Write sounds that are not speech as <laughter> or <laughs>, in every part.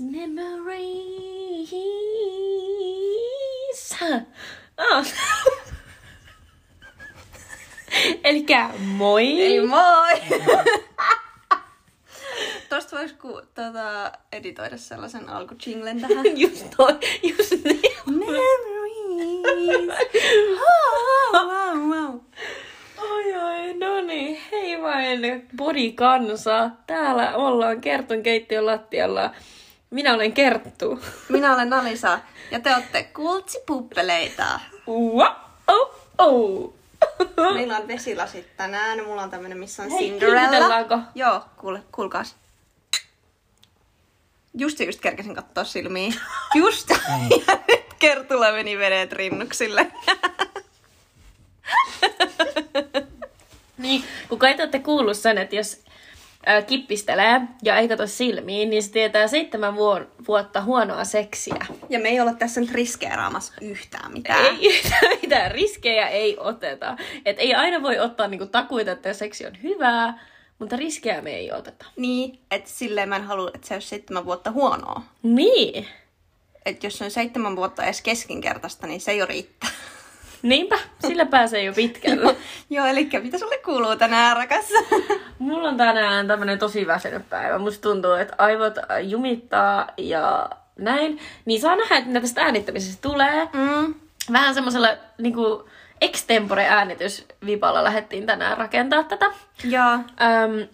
Memories. <laughs> <laughs> Oh. Elikkä moi. Ei moi! <laughs> Tosta vois ku, tota, editoida sellaisen alkuchinglen tähän. Just toi, just niin. Memories. Oh, wow, wow. Oi oi, no niin, hei vain bodikansa. Täällä ollaan Kertun keittiön lattialla. Minä olen Kerttu. <laughs> Minä olen Alisa ja te olette kultsipuppeleita. Wow, oh, oh. Meillä on vesilasit tänään. Mulla on tämmönen, missä on Hei, Cinderella. Joo, kuule, kuulkaas. Just just kerkesin katsoa silmiin. Just. <laughs> ja nyt Kertulla meni vedet rinnuksille. <laughs> Niin, kun kai te olette kuullut sen, että jos ää, kippistelee ja ei katso silmiin, niin se tietää seitsemän vuor- vuotta huonoa seksiä. ja me ei olla tässä nyt riskeeraamassa yhtään mitään. Ei <laughs> mitään riskejä ei oteta. Et ei aina voi ottaa niinku takuita, että seksi on hyvää, mutta riskejä me ei oteta. Niin, että silleen mä en halua, että se olisi seitsemän vuotta huonoa. Niin. Että jos se on seitsemän vuotta edes keskinkertaista, niin se jo riittää. Niinpä, sillä pääsee jo pitkälle. Joo, eli mitä sulle kuuluu tänään, rakas? Mulla on tänään tämmönen tosi väsynyt päivä. Musta tuntuu, että aivot äh, jumittaa ja näin. Niin saa nähdä, että mitä tästä äänittämisestä tulee. Mm. Vähän semmoisella niinku extempore äänitysvipalla lähdettiin tänään rakentaa tätä. Joo. Öm,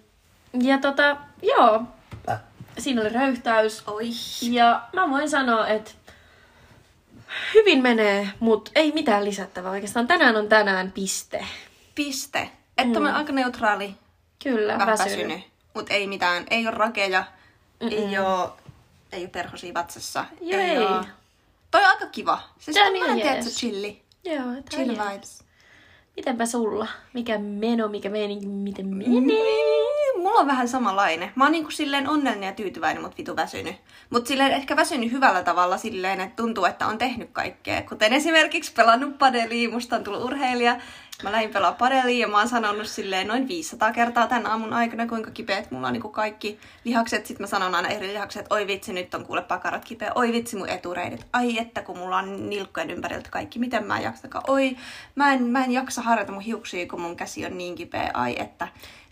ja tota, joo. Siinä oli röyhtäys. Oi. Ja mä voin sanoa, että hyvin menee, mutta ei mitään lisättävää oikeastaan. Tänään on tänään piste. Piste. Että mm. aika neutraali, Kyllä, vähän väsynyt. väsynyt. Mutta ei mitään, ei ole rakeja, ei ole, ei ole perhosia vatsassa. Joo, ei. oo- Toi on aika kiva. Se Tää on on tiedätkö, chilli. Joo, Chill on jees. vibes. Mitenpä sulla? Mikä meno, mikä meininki, miten menee? Niin, mulla on vähän samanlainen. Mä oon niinku silleen onnellinen ja tyytyväinen, mutta vitu väsynyt. Mut silleen ehkä väsynyt hyvällä tavalla silleen, että tuntuu, että on tehnyt kaikkea. Kuten esimerkiksi pelannut padelia, musta on tullut urheilija. Mä lähdin pelaa padelia ja mä oon sanonut silleen noin 500 kertaa tämän aamun aikana, kuinka kipeät mulla on niinku kaikki lihakset. Sitten mä sanon aina eri lihakset, että oi vitsi, nyt on kuule pakarat kipeä. Oi vitsi, mun etureidet. Ai että, kun mulla on nilkkojen ympäriltä kaikki. Miten mä en jaksakaan? Oi, mä en, mä en jaksa harjata mun hiuksia, kun mun käsi on niin kipeä. Ai että.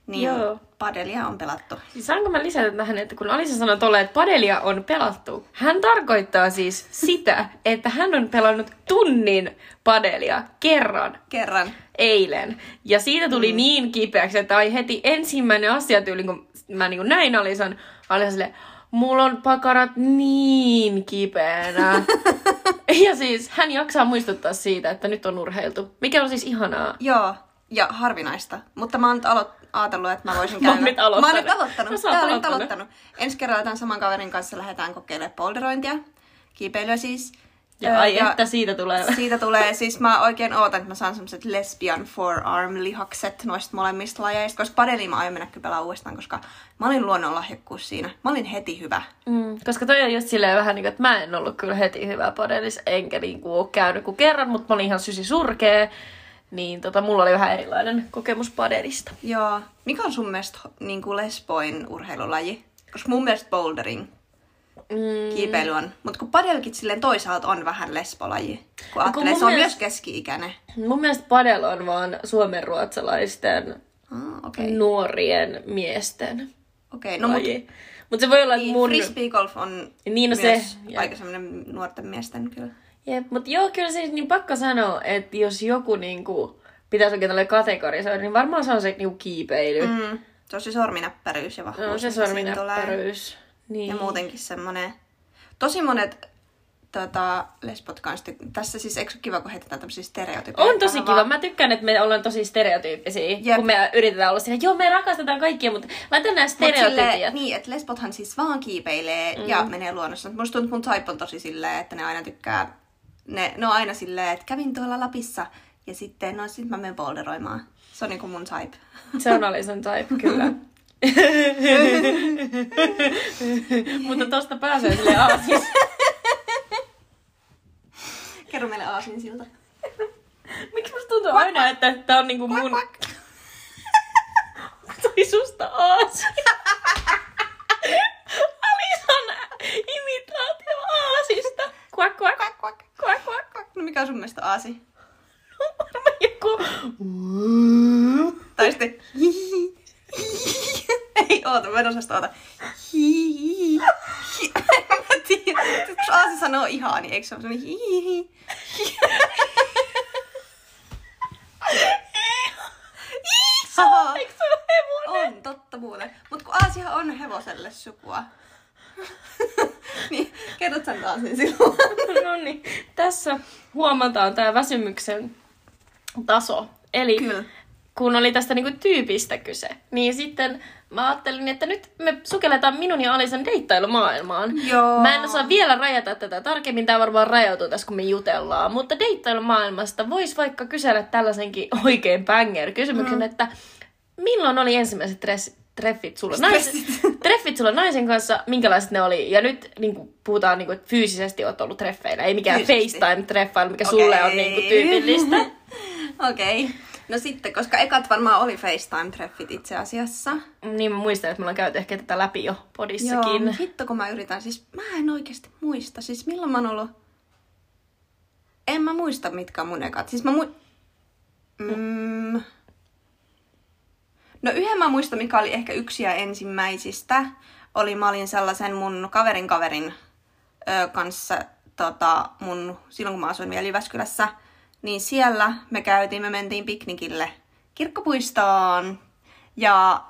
Niin, Joo. padelia on pelattu. Siis saanko mä lisätä tähän, että kun Alisa sanoi tolle, että padelia on pelattu, hän tarkoittaa siis sitä, että hän on pelannut tunnin padelia kerran Kerran. eilen. Ja siitä tuli mm. niin kipeäksi, että ai heti ensimmäinen asia tyyli, kun mä niin näin Alisan, Alisa silleen, mulla on pakarat niin kipeänä. <laughs> ja siis hän jaksaa muistuttaa siitä, että nyt on urheiltu. Mikä on siis ihanaa. Joo, ja harvinaista. Mutta mä oon nyt alo- ajatellut, että mä voisin Mä oon käydä... nyt aloittanut. Mä oon nyt aloittanut. Tää olen nyt aloittanut. Ensi kerralla tämän saman kaverin kanssa lähdetään kokeilemaan polderointia. Kiipeilyä siis. Ja Öö, ai että siitä tulee. Siitä tulee, siis mä oikein ootan, että mä saan semmoset lesbian forearm-lihakset noista molemmista lajeista, koska padeliin mä aion mennä kyllä pelaa uudestaan, koska mä olin luonnonlahjakkuus siinä. Mä olin heti hyvä. Mm, koska toi on just silleen vähän niin kuin, että mä en ollut kyllä heti hyvä padelis, enkä niin kuin ole käynyt kuin kerran, mutta mä olin ihan sysi surkea. Niin tota, mulla oli vähän erilainen kokemus padelista. Joo. Mikä on sun mielestä niin kuin lesboin urheilulaji? Koska mun mielestä bouldering Mm, kiipeily on. Mutta kun padelkit silleen toisaalta on vähän lesbolaji. Kun ajattelee, se on mielestä- myös keski-ikäinen. mun mielestä padel on vaan suomenruotsalaisten Ah, okay. nuorien miesten Okei, no mut laji. Mutta se voi olla, että niin, mun... frisbee golf on Niin, no se- myös jep. aika semmoinen nuorten miesten kyllä. Jep, mutta joo, kyllä siis niin pakko sanoa, että jos joku niinku pitäisi oikein tälle kategorisoida, niin varmaan se on se niinku kiipeily. Mm. Se on se sorminäppäryys ja vahvuus. No se sorminäppäryys. Niin. Ja muutenkin semmoinen... Tosi monet tota, lesbot kanssa... Tässä siis eikö kiva, kun heitetään tämmöisiä stereotypioita? On tosi kiva. vaan- Mä tykkään, että me ollaan tosi stereotyyppisiä, Jep. kun me yritetään olla siinä, joo, me rakastetaan kaikkia, mutta laitetaan nämä stereotypiat. niin, että lesbothan siis vaan kiipeilee mm. ja menee luonnossa. Musta tuntuu, että mun type on tosi silleen, että ne aina tykkää... Ne, ne on aina silleen, että kävin tuolla Lapissa ja sitten, no sit mä menen boulderoimaan. Se on niinku mun type. Se on Alison type, kyllä. <laughs> mutta tosta pääsee sille aasis. Kerro meille aasinsilta. Miksi musta tuntuu aina, että tää on niinku mun... <laughs> Toi susta aasia. On sun mielestä aasi? Varmaan joku... Tai sitten Ei, oota, mä en osaa sitä oota. Mä tiedä. Kun aasi sanoo ihaa, niin eikö se ole semmoinen hihihi? Eikö se ole hevonen? On, totta muuten. Mut kun aasihan on hevoselle sukua. <laughs> niin, kerrot sen taas niin silloin. <laughs> No niin, tässä huomataan tämä väsymyksen taso. Eli Kyllä. kun oli tästä niinku tyypistä kyse, niin sitten mä ajattelin, että nyt me sukelletaan minun ja Alisan deittailumaailmaan. Joo. Mä en osaa vielä rajata tätä tarkemmin, tämä varmaan rajautuu tässä, kun me jutellaan. Mutta deittailumaailmasta voisi vaikka kysellä tällaisenkin oikein banger-kysymyksen, mm. että milloin oli ensimmäiset treffit sulla, nais, <laughs> treffit sulla naisen kanssa, minkälaiset ne oli? Ja nyt niin kuin, puhutaan, niin kuin, että fyysisesti oot ollut treffeillä, ei mikään. FaceTime-treffailu, mikä Okei. sulle on niin kuin, tyypillistä. <laughs> Okei. Okay. No sitten, koska ekat varmaan oli FaceTime-treffit itse asiassa. Niin mä muistan, että me ollaan käyty ehkä tätä läpi jo podissakin. Joo, hitto kun mä yritän. Siis mä en oikeasti muista. Siis milloin mä oon ollut... En mä muista, mitkä mun ekat. Siis mä mu... Mm... No yhden mä muistan, mikä oli ehkä yksi ja ensimmäisistä. Oli, mä olin sellaisen mun kaverin kaverin ö, kanssa tota, mun, silloin kun mä asuin vielä Jyväskylässä. Niin siellä me käytiin, me mentiin piknikille kirkkopuistoon. Ja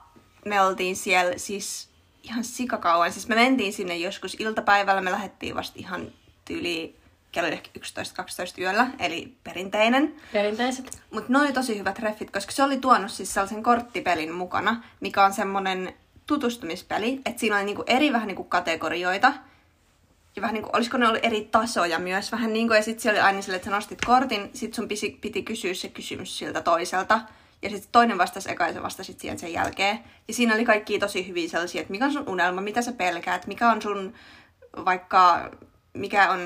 me oltiin siellä siis ihan sikakauan. Siis me mentiin sinne joskus iltapäivällä, me lähdettiin vasta ihan tyyli kello oli ehkä 11-12 yöllä, eli perinteinen. Perinteiset. Mutta ne oli tosi hyvät treffit, koska se oli tuonut siis sellaisen korttipelin mukana, mikä on semmonen tutustumispeli, että siinä oli niinku eri vähän niinku kategorioita. Ja vähän niinku, olisiko ne ollut eri tasoja myös vähän niinku, ja sitten siellä oli aina silleen, että sä nostit kortin, sit sun piti, piti kysyä se kysymys siltä toiselta. Ja sitten toinen vastasi eka ja sä vastasit siihen sen jälkeen. Ja siinä oli kaikki tosi hyviä sellaisia, että mikä on sun unelma, mitä sä pelkäät, mikä on sun vaikka, mikä on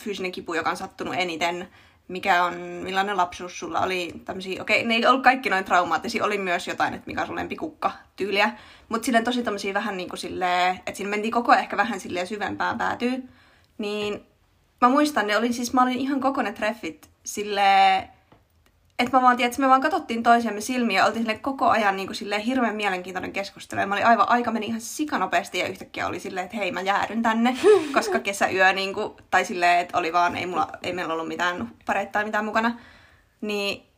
fyysinen kipu, joka on sattunut eniten, mikä on, millainen lapsuus sulla oli, tämmöisiä, okei, ne ei ollut kaikki noin traumaattisia, oli myös jotain, että mikä on sun lempikukka tyyliä, mutta silleen tosi tämmöisiä vähän niin kuin silleen, että siinä mentiin koko ehkä vähän silleen syvempään päätyy, niin mä muistan, ne oli siis, mä olin ihan koko ne treffit silleen, että mä vaan tiedän, että me vaan katsottiin toisiamme silmiä ja oltiin sille koko ajan niin kuin silleen hirveän mielenkiintoinen keskustelu. Ja mä olin aivan, aika meni ihan sikanopeasti ja yhtäkkiä oli silleen, että hei mä jäädyn tänne, <laughs> koska kesäyö niin kuin, tai silleen, että oli vaan, ei, mulla, ei meillä ollut mitään pareita tai mitään mukana. Niin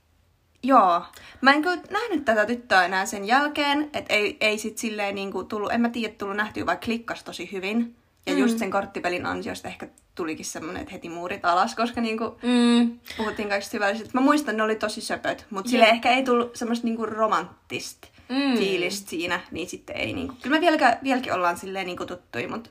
Joo. Mä en kyllä nähnyt tätä tyttöä enää sen jälkeen, että ei, ei sit silleen niinku tullut, en mä tiedä, tullut nähtyä, vaikka klikkas tosi hyvin. Ja mm. just sen korttipelin ansiosta ehkä tulikin semmonen, että heti muurit alas, koska niinku Mm. puhuttiin kaikista syvällisistä. Mä muistan, ne oli tosi söpöt, mutta sille ehkä ei tullut semmoista niinku romanttista Mm. fiilistä siinä, niin sitten ei niinku. Kyllä me vieläkin, vieläkin ollaan silleen niinku tuttui, mutta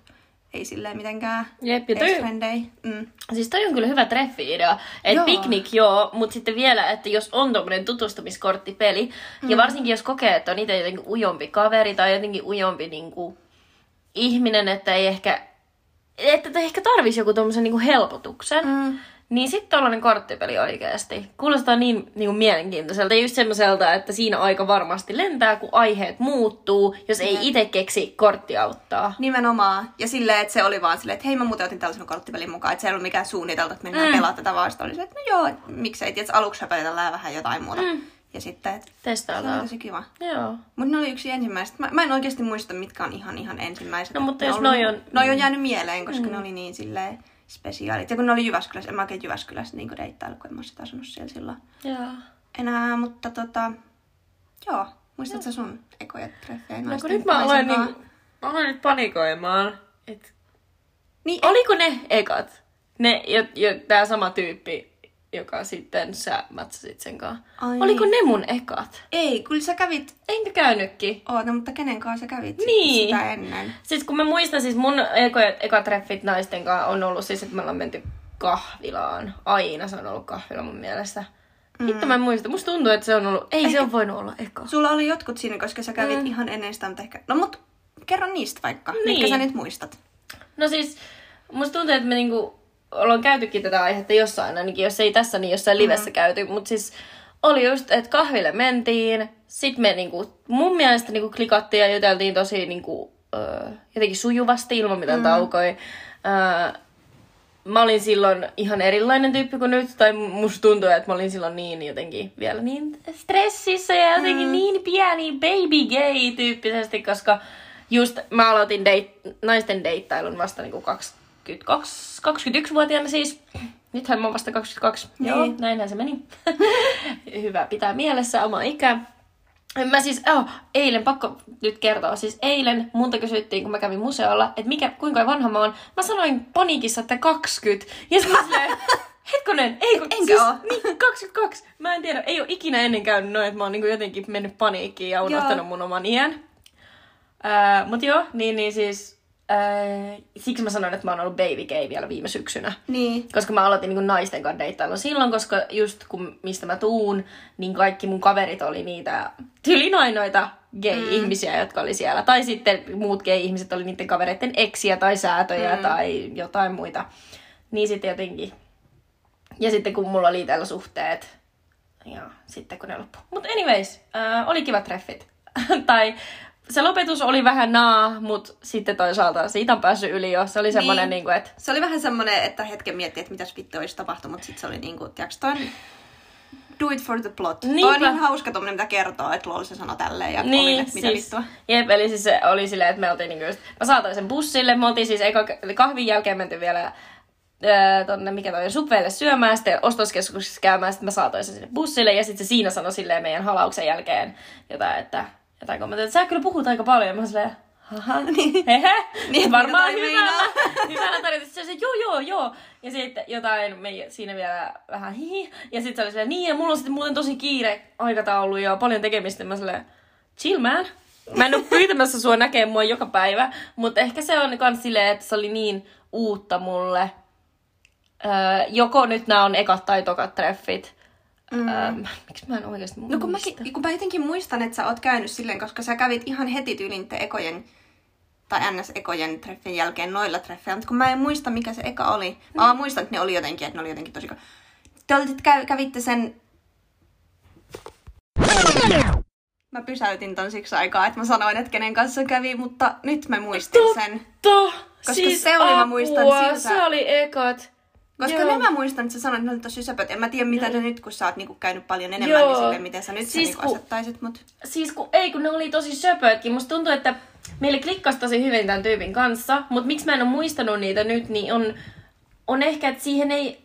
ei silleen mitenkään Jep, ja toi-. Mm. Siis toi on kyllä hyvä treffi-idea. Että Joo. piknik joo, mutta sitten vielä, että jos on tommonen tutustumiskorttipeli, mm. ja varsinkin jos kokee, että on itse jotenkin ujompi kaveri tai jotenkin ujompi niinku, ihminen, että ei ehkä, että te ehkä tarvisi joku tommosen niinku helpotuksen, Mm. niin sitten tollanen korttipeli oikeasti. Kuulostaa niin, niin mielenkiintoiselta. Ja just semmoiselta, että siinä aika varmasti lentää, kun aiheet muuttuu, jos ei Jep. itse keksi kortti auttaa. Nimenomaan. Ja silleen, että se oli vaan silleen, että hei mä muuten otin tällaisen korttipelin mukaan, että se ei ollut mikään suunniteltu, että mennään Mm. mm. pelaamaan tätä vaan. Oli se, että no joo, miksei, tietysti aluksi höpötellään vähän jotain muuta. Mm. Mm. Ja sitten, että se oli Testaillaan. tosi kiva. Joo. Mutta ne oli yksi ensimmäistä. Mä, mä en oikeasti muista, mitkä on ihan ihan ensimmäiset. No, mutta Ne jos on noi ollut- on- Noi on jäänyt mieleen, koska mm. ne oli niin silleen spesiaalit. Ja kun ne oli Jyväskylässä, en mä oikein Jyväskylässä niin deittailu, kun en mä sitä asunut siellä silloin Joo. enää. Mutta tota, joo. Muistatko sä sun ekoja treffejä? No kun nyt mä aloin, niin, mä aloin nyt panikoimaan. Et, Niin, oliko ne ekat? Ne, jo, jo, tää sama tyyppi, joka sitten sä matchasit sen kanssa. Ai Oliko ne mun ekat? Ei, kyllä sä kävit Enkä käynytkin. Oota, mutta kenen kanssa sä kävit Niin. sitä ennen? Siis kun mä muistan, siis mun eka, eka treffit naisten kanssa on ollut siis, että me ollaan menty kahvilaan. Aina se on ollut kahvila mun mielestä. Mm. Hitto mä en muista. Musta tuntuu, että se on ollut... Ei se on voinut olla eka. Sulla oli jotkut siinä, koska sä kävit Mm. ihan ennen sitä, mutta ehkä... No mut kerro niistä vaikka, niin. mitkä sä nyt muistat. No siis, musta tuntuu, että me niinku ollaan käytykin tätä aihetta jossain, ainakin jos ei tässä, niin jossain livessä mm. käyty. Mutta siis oli just, että kahville mentiin, sit me niinku, mun mielestä niinku klikattiin ja juteltiin tosi niinku, öö, jotenkin sujuvasti ilman mitään mm. taukoja. Öö, mä olin silloin ihan erilainen tyyppi kuin nyt, tai musta tuntuu, että mä olin silloin niin jotenkin vielä niin stressissä ja jotenkin mm. niin pieni baby gay tyyppisesti, koska just mä aloitin date, naisten deittailun vasta niinku 22, 21-vuotiaana siis. Nythän mä oon vasta 22. Niin. Joo, näinhän se meni. <laughs> Hyvä pitää mielessä oma ikä. Mä siis, oh, eilen, pakko nyt kertoa, siis eilen multa kysyttiin, kun mä kävin museolla, että mikä, kuinka vanha mä oon. Mä sanoin paniikissa, että 20. Ja sitten mä hetkonen, ei kun, Enkö siis, oo? niin, 22. Mä en tiedä, ei ole ikinä ennen käynyt noin, että mä oon niinku jotenkin mennyt paniikkiin ja unohtanut Joo. mun oman iän. Äh, mut joo, niin, niin siis, äh, siksi mä sanoin, että mä oon ollut baby gay vielä viime syksynä. Niin. Koska mä aloitin niin naisten kanssa deittailun silloin, koska just kun mistä mä tuun, niin kaikki mun kaverit oli niitä tylin ainoita gay-ihmisiä, jotka oli siellä. Tai sitten muut gay-ihmiset oli niiden kavereiden eksiä tai säätöjä mm. tai jotain muita. Niin sitten jotenkin. Ja sitten kun mulla oli itsellä suhteet, ja sitten kun ne loppu. Mutta anyways, äh, oli kivat treffit. <laughs> tai se lopetus oli vähän naa, mutta sitten toisaalta siitä on päässyt yli jo. Se oli semmoinen, niin. Niin. niin että Se oli vähän semmoinen, että hetken mietti, että mitäs vittu olisi tapahtunut, mutta sitten se oli niinku, tiiäks, toi do it for the plot. Niinpä. Niinpä. On niin hauska tommonen, mitä kertoo, että lol se sanoi tälleen ja niin, oli, että mitä siis, vittua. Jep, eli siis se oli silleen, että me oltiin niinku just, mä saatoin sen bussille, me oltiin siis eka, kahvin jälkeen menty vielä tonne, mikä toi Subwaylle syömään, sitten ostoskeskuksessa käymään, sitten mä saatoin sen sinne bussille, ja sitten se siinä sanoi silleen meidän halauksen jälkeen jotain, että jotain kommentteja, että sä kyllä puhut aika paljon, ja mä silleen, Haha, <laughs> Niin. hehe, Niin, varmaan jotain hyvällä, meinaa. <laughs> hyvällä tarjota. Se oli, joo, joo, joo. Ja sitten jotain, me siinä vielä vähän hihi. Ja sitten se oli silleen, niin, ja mulla on sitten muuten tosi kiire aikataulu ja paljon tekemistä. Mä silleen, chill man. Mä en oo pyytämässä sua näkee mua joka päivä, mutta ehkä se on kans silleen, että se oli niin uutta mulle. Öö, joko nyt nämä on ekat tai tokat treffit. Mm. Öö, miksi mä en oikeasti No kun, mäkin, kun mä jotenkin muistan, että sä oot käynyt silleen, koska sä kävit ihan heti tyylin te ekojen, tai NS-ekojen treffien jälkeen noilla treffeillä, mutta kun mä en muista, mikä se eka oli. Mä vaan muistan, että ne oli jotenkin, että ne oli jotenkin tosi... Te olitte, käy, kävitte sen... Mä pysäytin ton siksi aikaa, että mä sanoin, että kenen kanssa kävi, mutta nyt mä muistin sen. Totta! Koska se oli, mä muistan, apua, siltä- se oli ekat. Koska Joo. mä muistan, että sä sanoit, että ne oli tosi söpöt. En mä tiedä, mitä ne nyt, kun sä oot niinku käynyt paljon enemmän, Joo. niin silleen, miten sä nyt Siis sen kun- niinku asettaisit mut. Siis kun, ei, kun ne oli tosi söpötkin. Musta tuntuu, että meille klikkasi tosi hyvin tämän tyypin kanssa, mutta miksi mä en ole muistanut niitä nyt, niin on, on ehkä, että siihen ei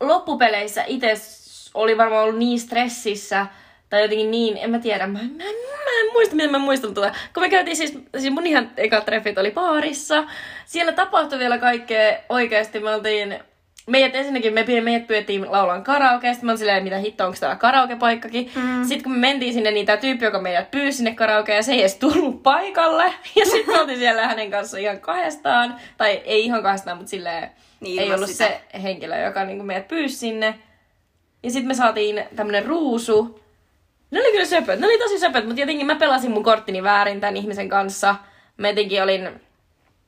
loppupeleissä itse oli varmaan ollut niin stressissä, tai jotenkin niin, en mä tiedä, mä, mä, mä en muista, miten mä muistan tuota. Kun me käytiin siis, siis mun ihan ekat treffit oli baarissa, siellä tapahtui vielä kaikkea oikeasti, me oltiin Meidät ensinnäkin, me, meidät pyydettiin laulan karaoke, sitten mä olin silleen, mitä hittoa, onko täällä karaokepaikkakin. Mm. Sitten kun me mentiin sinne, niin tämä tyyppi, joka meidät pyysi sinne karaokeen, se ei edes tullut paikalle. <laughs> Ja sitten me oltiin siellä hänen kanssa ihan kahdestaan, tai ei ihan kahdestaan, mutta silleen, Niin, ei ollut sitä. se henkilö, joka niin meidät pyysi sinne. Ja sitten me saatiin tämmönen ruusu. Ne oli kyllä söpöt, ne oli tosi söpöt, mutta jotenkin mä pelasin mun korttini väärin tämän ihmisen kanssa. Mä jotenkin olin...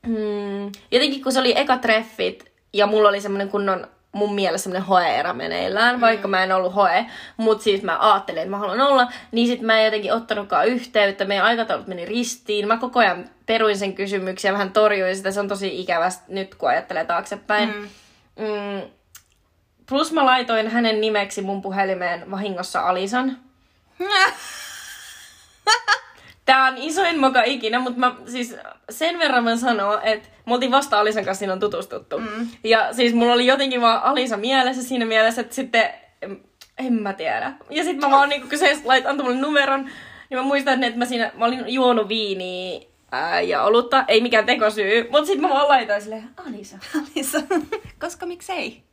Mm, jotenkin kun se oli eka treffit, ja mulla oli semmonen kunnon mun mielestä semmonen hoe-erä meneillään, mm. vaikka mä en ollut hoe, mutta siis mä ajattelin, että mä haluan olla, niin sit mä en jotenkin ottanutkaan yhteyttä, meidän aikataulut meni ristiin, mä koko ajan peruin sen kysymyksiä, vähän torjuin sitä, se on tosi ikävästä nyt, kun ajattelee taaksepäin. Mm. Mm, plus mä laitoin hänen nimeksi mun puhelimeen vahingossa Alison. <laughs> Tää on isoin moka ikinä, mutta mä siis sen verran mä sanoa, että me oltiin vasta Alisan kanssa on tutustuttu. Mm. Ja siis mulla oli jotenkin vaan Alisa mielessä siinä mielessä, että sitten, en, mä tiedä. Ja sitten mä vaan niinku, se lait, antoi mulle numeron, niin mä muistan, että mä siinä, mä olin juonut viiniä ää, ja olutta, ei mikään tekosyy, mutta sitten mä vaan laitoin silleen, Alisa. <laughs> Alisa. Koska miksei?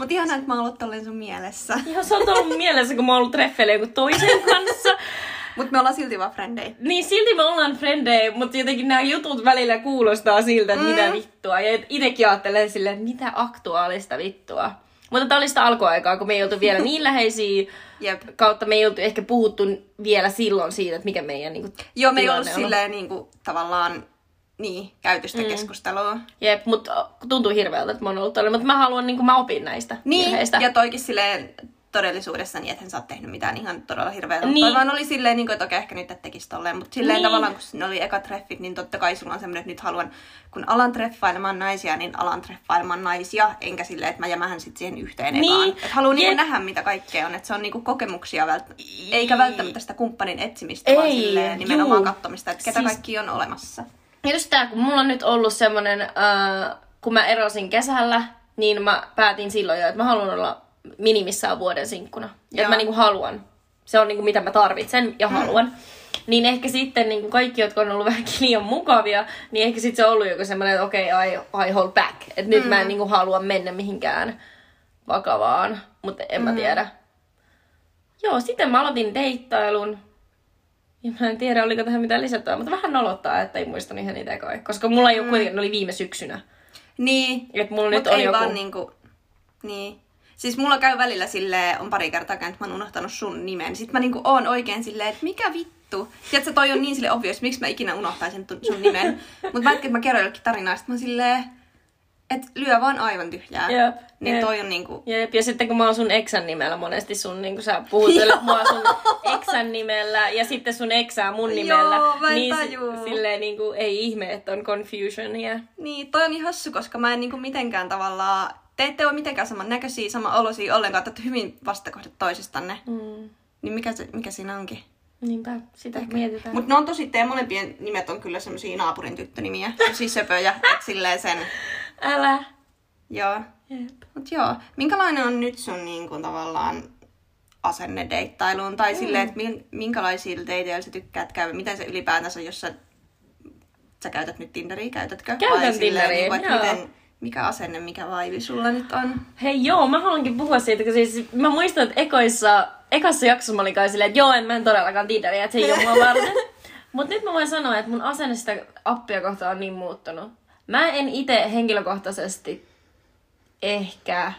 Mut ihanaa, että mä oon ollut tolleen sun mielessä. Ihan se on ollut mielessä, kun mä oon ollut treffeillä joku toisen kanssa. <laughs> Mut me ollaan silti vaan frendei. Niin silti me ollaan frendejä, mutta jotenkin nämä jutut välillä kuulostaa siltä, että mm. mitä vittua. Ja itekin ajattelen silleen, että mitä aktuaalista vittua. Mutta tämä oli sitä alkuaikaa, kun me ei oltu vielä <laughs> niin läheisiä, Jep. kautta me ei oltu ehkä puhuttu vielä silloin siitä, että mikä meidän niinku, Joo, me ei ollut on. silleen niinku tavallaan niin, käyty sitä mm. keskustelua. Jep, mutta tuntuu hirveältä, että mä oon ollut tällä, mutta mä haluan, niin mä opin näistä Niin, virheistä. ja toikin silleen todellisuudessa niin, että hän sä oot tehnyt mitään ihan todella hirveää. Niin. Vaan oli silleen, niin kuin, että okei, ehkä nyt et tekisi tolleen. Mutta silleen Niin. tavallaan, kun ne oli eka treffit, niin totta kai sulla on semmoinen, että nyt haluan, kun alan treffailemaan naisia, niin alan treffailemaan naisia. Enkä silleen, että mä jämähän sit siihen yhteen Niin. ekaan. Että haluan niin nähdä, mitä kaikkea on. Että se on niin kuin kokemuksia, vält- eikä välttämättä sitä kumppanin etsimistä, vaan Ei, silleen nimenomaan juu. katsomista, että ketä Siis- kaikki on olemassa. Just tää, kun mulla on nyt ollut semmonen, äh, kun mä erosin kesällä, niin mä päätin silloin jo, että mä haluan olla minimissään vuoden sinkkuna. Ja että mä niinku haluan. Se on niinku mitä mä tarvitsen ja haluan. Niin ehkä sitten niinku kaikki, jotka on ollut <laughs> vähän liian mukavia, niin ehkä sitten se on ollut joku semmoinen, että okei, okay, I, I hold back. Että nyt mä en niinku halua mennä mihinkään vakavaan. Mutta en mä tiedä. Joo, sitten mä aloitin deittailun. Ja mä en tiedä, oliko tähän mitään lisättävää, mutta vähän nolottaa, että ei muista ihan niitä kai. Koska mulla ei ole kuitenkin, ne oli viime syksynä. Niin. Et mulla Mut nyt on ei joku... vaan niinku... Niin. Siis mulla käy välillä silleen, on pari kertaa käynyt, että mä oon unohtanut sun nimen. Sitten mä niinku oon oikein silleen, että mikä vittu. Tiedätkö, toi on niin sille obvious, miksi mä ikinä unohtaisin sun nimen. Mutta mä että mä kerron jollekin tarinaa, sit mä silleen, että lyö vaan aivan tyhjää. Jep, Niin jep. toi on niinku... Jep, ja sitten kun mä oon sun eksän nimellä monesti sun, niin kun sä puhutelet <laughs> mua sun eksän nimellä ja sitten sun eksää mun nimellä. Joo, mä en niin tajuu. silleen niin kuin, ei ihme, että on confusion ja... Niin, toi on niin hassu, koska mä en niinku mitenkään tavallaan... Te ette ole mitenkään saman näköisiä, sama olosia ollenkaan, että hyvin vastakohdat toisistanne. Mm, Niin mikä, se, mikä siinä onkin? niinpä, sitä mietitään. Mutta ne on tosi, teidän molempien nimet on kyllä semmosia naapurin tyttönimiä. Siis <laughs> söpöjä, että silleen sen. Älä. Joo. Jep. Mut joo, minkälainen on nyt sun niin kuin, tavallaan asenne deittailuun? Tai mm. silleen, että min- minkälaisilla dateilla sä tykkäät käydä? Miten se ylipäätänsä, jos sä, sä käytät nyt Tinderiä, käytätkö? Käytän Vai silleen, Tinderiä, niin kuin, joo. miten, mikä asenne, mikä vaivi sulla nyt on? Hei joo, mä haluankin puhua siitä, kun siis mä muistan, että ekoissa, ekassa jaksossa mä olin kai silleen, että joo, en mä en todellakaan Tinderiä, että se ei ole mua varten. <laughs> Mut nyt mä voin sanoa, että mun asenne sitä appia kohtaan on niin muuttunut. Mä en itse henkilökohtaisesti ehkä,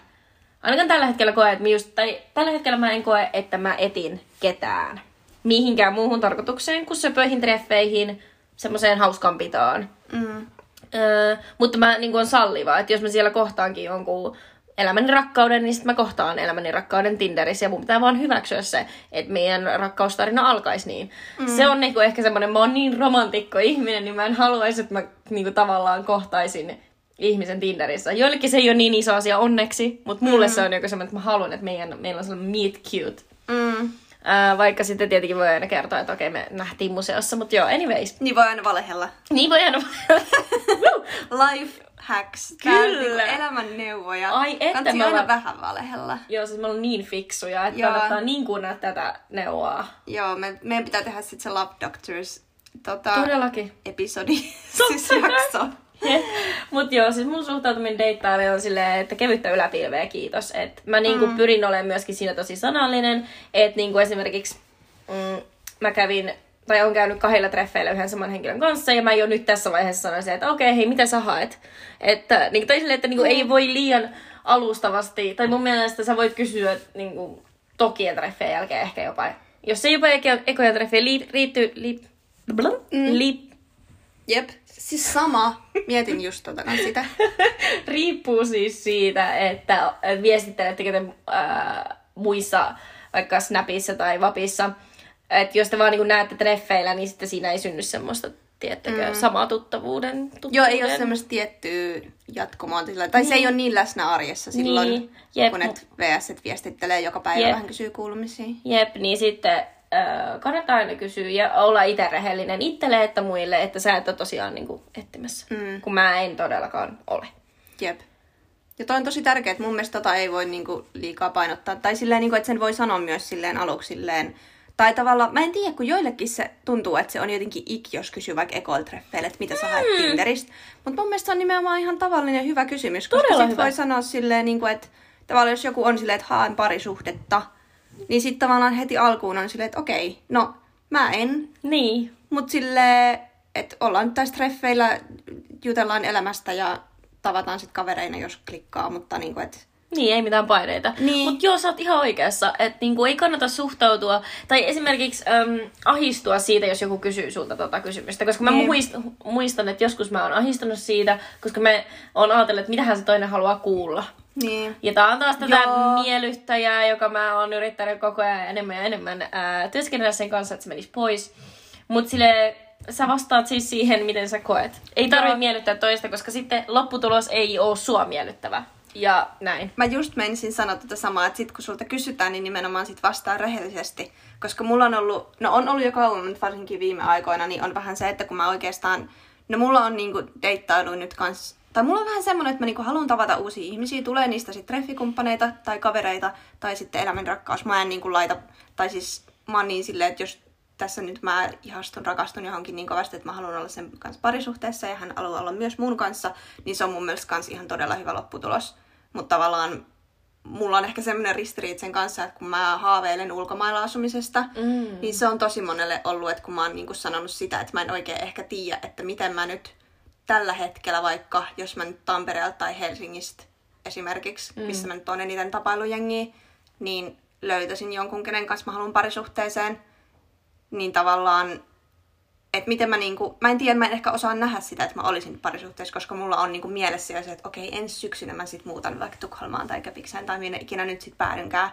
ainakaan tällä hetkellä koe, että mä just, tai tällä hetkellä mä en koe, että mä etin ketään mihinkään muuhun tarkoitukseen kuin söpöihin treffeihin, semmoiseen hauskanpitoon. Mm. Öö, mutta mä niin on salliva, että jos mä siellä kohtaankin jonkun elämäni rakkauden, niin sitten mä kohtaan elämäni rakkauden Tinderissä ja mun pitää vaan hyväksyä se, että meidän rakkaustarina alkaisi niin. Mm. Se on niinku ehkä semmoinen, mä oon niin romantikko ihminen, niin mä en haluaisi, että mä niinku tavallaan kohtaisin ihmisen Tinderissä. Joillekin se ei ole niin iso asia onneksi, mutta mulle mm. se on joku semmoinen, että mä haluan, että meidän, meillä on sellainen meet cute. Mm. Ää, vaikka sitten tietenkin voi aina kertoa, että okei, me nähtiin museossa, mutta joo, anyways. Niin voi aina valehella. Niin voi aina... Woo! <laughs> Life hacks. On Kyllä. niinku elämän neuvoja. Ai että Kannattaa me ollaan- vähän valehella. Joo, siis me ollaan niin fiksuja, että Joo. kannattaa niin kuunnella tätä neuvoa. Joo, me, meidän pitää tehdä sitten se Love Doctors tota, Todellakin. episodi, <laughs> siis jakso. <laughs> Mut joo, siis mun suhtautuminen deittailuun on silleen, että kevyttä yläpilveä, kiitos. Et mä niinku mm. pyrin olemaan myöskin siinä tosi sanallinen, että niinku esimerkiksi mm, mä kävin tai on käynyt kahdella treffeillä yhden saman henkilön kanssa, ja mä jo nyt tässä vaiheessa sanoisin, että okei, hei, mitä sä haet? Että, niin, tai silleen, että niin kuin, ei voi liian alustavasti, tai mun mielestä sä voit kysyä niin kuin, tokien treffien jälkeen ehkä jopa, jos ei jopa eko- ekoja treffejä li, riittyy, li, mm. li, Jep, siis sama. Mietin just tota kans sitä. <laughs> riippuu siis siitä, että että viestittelettekö te ää, muissa, vaikka Snapissa tai Vapissa, että jos te vaan niin näette treffeillä, niin sitten siinä ei synny semmoista, tiettäkö, mm. samaa tuttavuuden, tuttavuuden. Joo, ei ole semmoista tiettyä jatkumoa. sillä- Tai se ei ole niin läsnä arjessa silloin, Niin, jep. kun et VS viestittelee joka päivä Jep. vähän kysyy kuulumisia. Jep, niin sitten äh, kannattaa aina kysyä ja olla itse rehellinen itselle että muille, että sä et ole tosiaan niin kuin, etsimässä. Mm. Kun mä en todellakaan ole. Jep. Ja toi on tosi tärkeää, että mun mielestä tota ei voi niinku liikaa painottaa. Tai silleen, niinku, että sen voi sanoa myös silleen aluksi silleen. Tai tavallaan, mä en tiedä, kun joillekin se tuntuu, että se on jotenkin ik, jos kysyy vaikka ekoiltreffeille, että mitä sä haet Tinderistä. Mutta mun mielestä se on nimenomaan ihan tavallinen ja hyvä kysymys. Koska Todella sit hyvä. voi sanoa silleen, niinku, että tavallaan jos joku on silleen, että haen parisuhdetta, niin sitten tavallaan heti alkuun on silleen, että okei, no mä en, Niin. mutta silleen, että ollaan nyt tässä treffeillä, jutellaan elämästä ja tavataan sitten kavereina, jos klikkaa, mutta niinku, että Niin, ei mitään paineita. Niin. Mutta joo, sä oot ihan oikeassa, että niinku ei kannata suhtautua, tai esimerkiksi äm, ahistua siitä, jos joku kysyy sulta tota kysymystä. Koska mä Niin. muist, muistan, että joskus mä oon ahistunut siitä, koska me on ajatellut, että mitähän se toinen haluaa kuulla. Niin. Ja tää on taas tätä Joo. miellyttäjää, joka mä oon yrittänyt koko ajan enemmän ja enemmän ää, työskennellä sen kanssa, että se menisi pois. Mut sille sä vastaat siis siihen, miten sä koet. Ei tarvi Joo. miellyttää toista, koska sitten lopputulos ei oo sua miellyttävä. Ja näin. Mä just menisin sanoa tätä samaa, että sit kun sulta kysytään, niin nimenomaan sit vastaa rehellisesti. Koska mulla on ollut, no on ollut jo kauan, mutta varsinkin viime aikoina, niin on vähän se, että kun mä oikeastaan, no mulla on niinku deittailu nyt kans, tai mulla on vähän semmonen, että mä niinku haluan tavata uusia ihmisiä, tulee niistä sitten treffikumppaneita tai kavereita tai sitten elämän rakkaus. Mä en niinku laita, tai siis mä oon niin silleen, että jos tässä nyt mä ihastun, rakastun johonkin niin kovasti, että mä haluan olla sen kanssa parisuhteessa ja hän haluaa olla myös mun kanssa, niin se on mun mielestä kans ihan todella hyvä lopputulos. Mutta tavallaan mulla on ehkä semmoinen ristiriit sen kanssa, että kun mä haaveilen ulkomailla asumisesta, Mm. niin se on tosi monelle ollut, että kun mä oon niinku sanonut sitä, että mä en oikein ehkä tiedä, että miten mä nyt tällä hetkellä vaikka, jos mä nyt Tampereelta tai Helsingistä esimerkiksi, mm. missä mä nyt on eniten tapailujengiä, niin löytäisin jonkun, kenen kanssa mä haluan parisuhteeseen, niin tavallaan, että miten mä niinku, mä en tiedä, mä en ehkä osaa nähdä sitä, että mä olisin parisuhteessa, koska mulla on niinku mielessä jo se, että okei, ensi syksynä mä sit muutan vaikka Tukholmaan tai Köpikseen tai minne ikinä nyt sit päädynkään.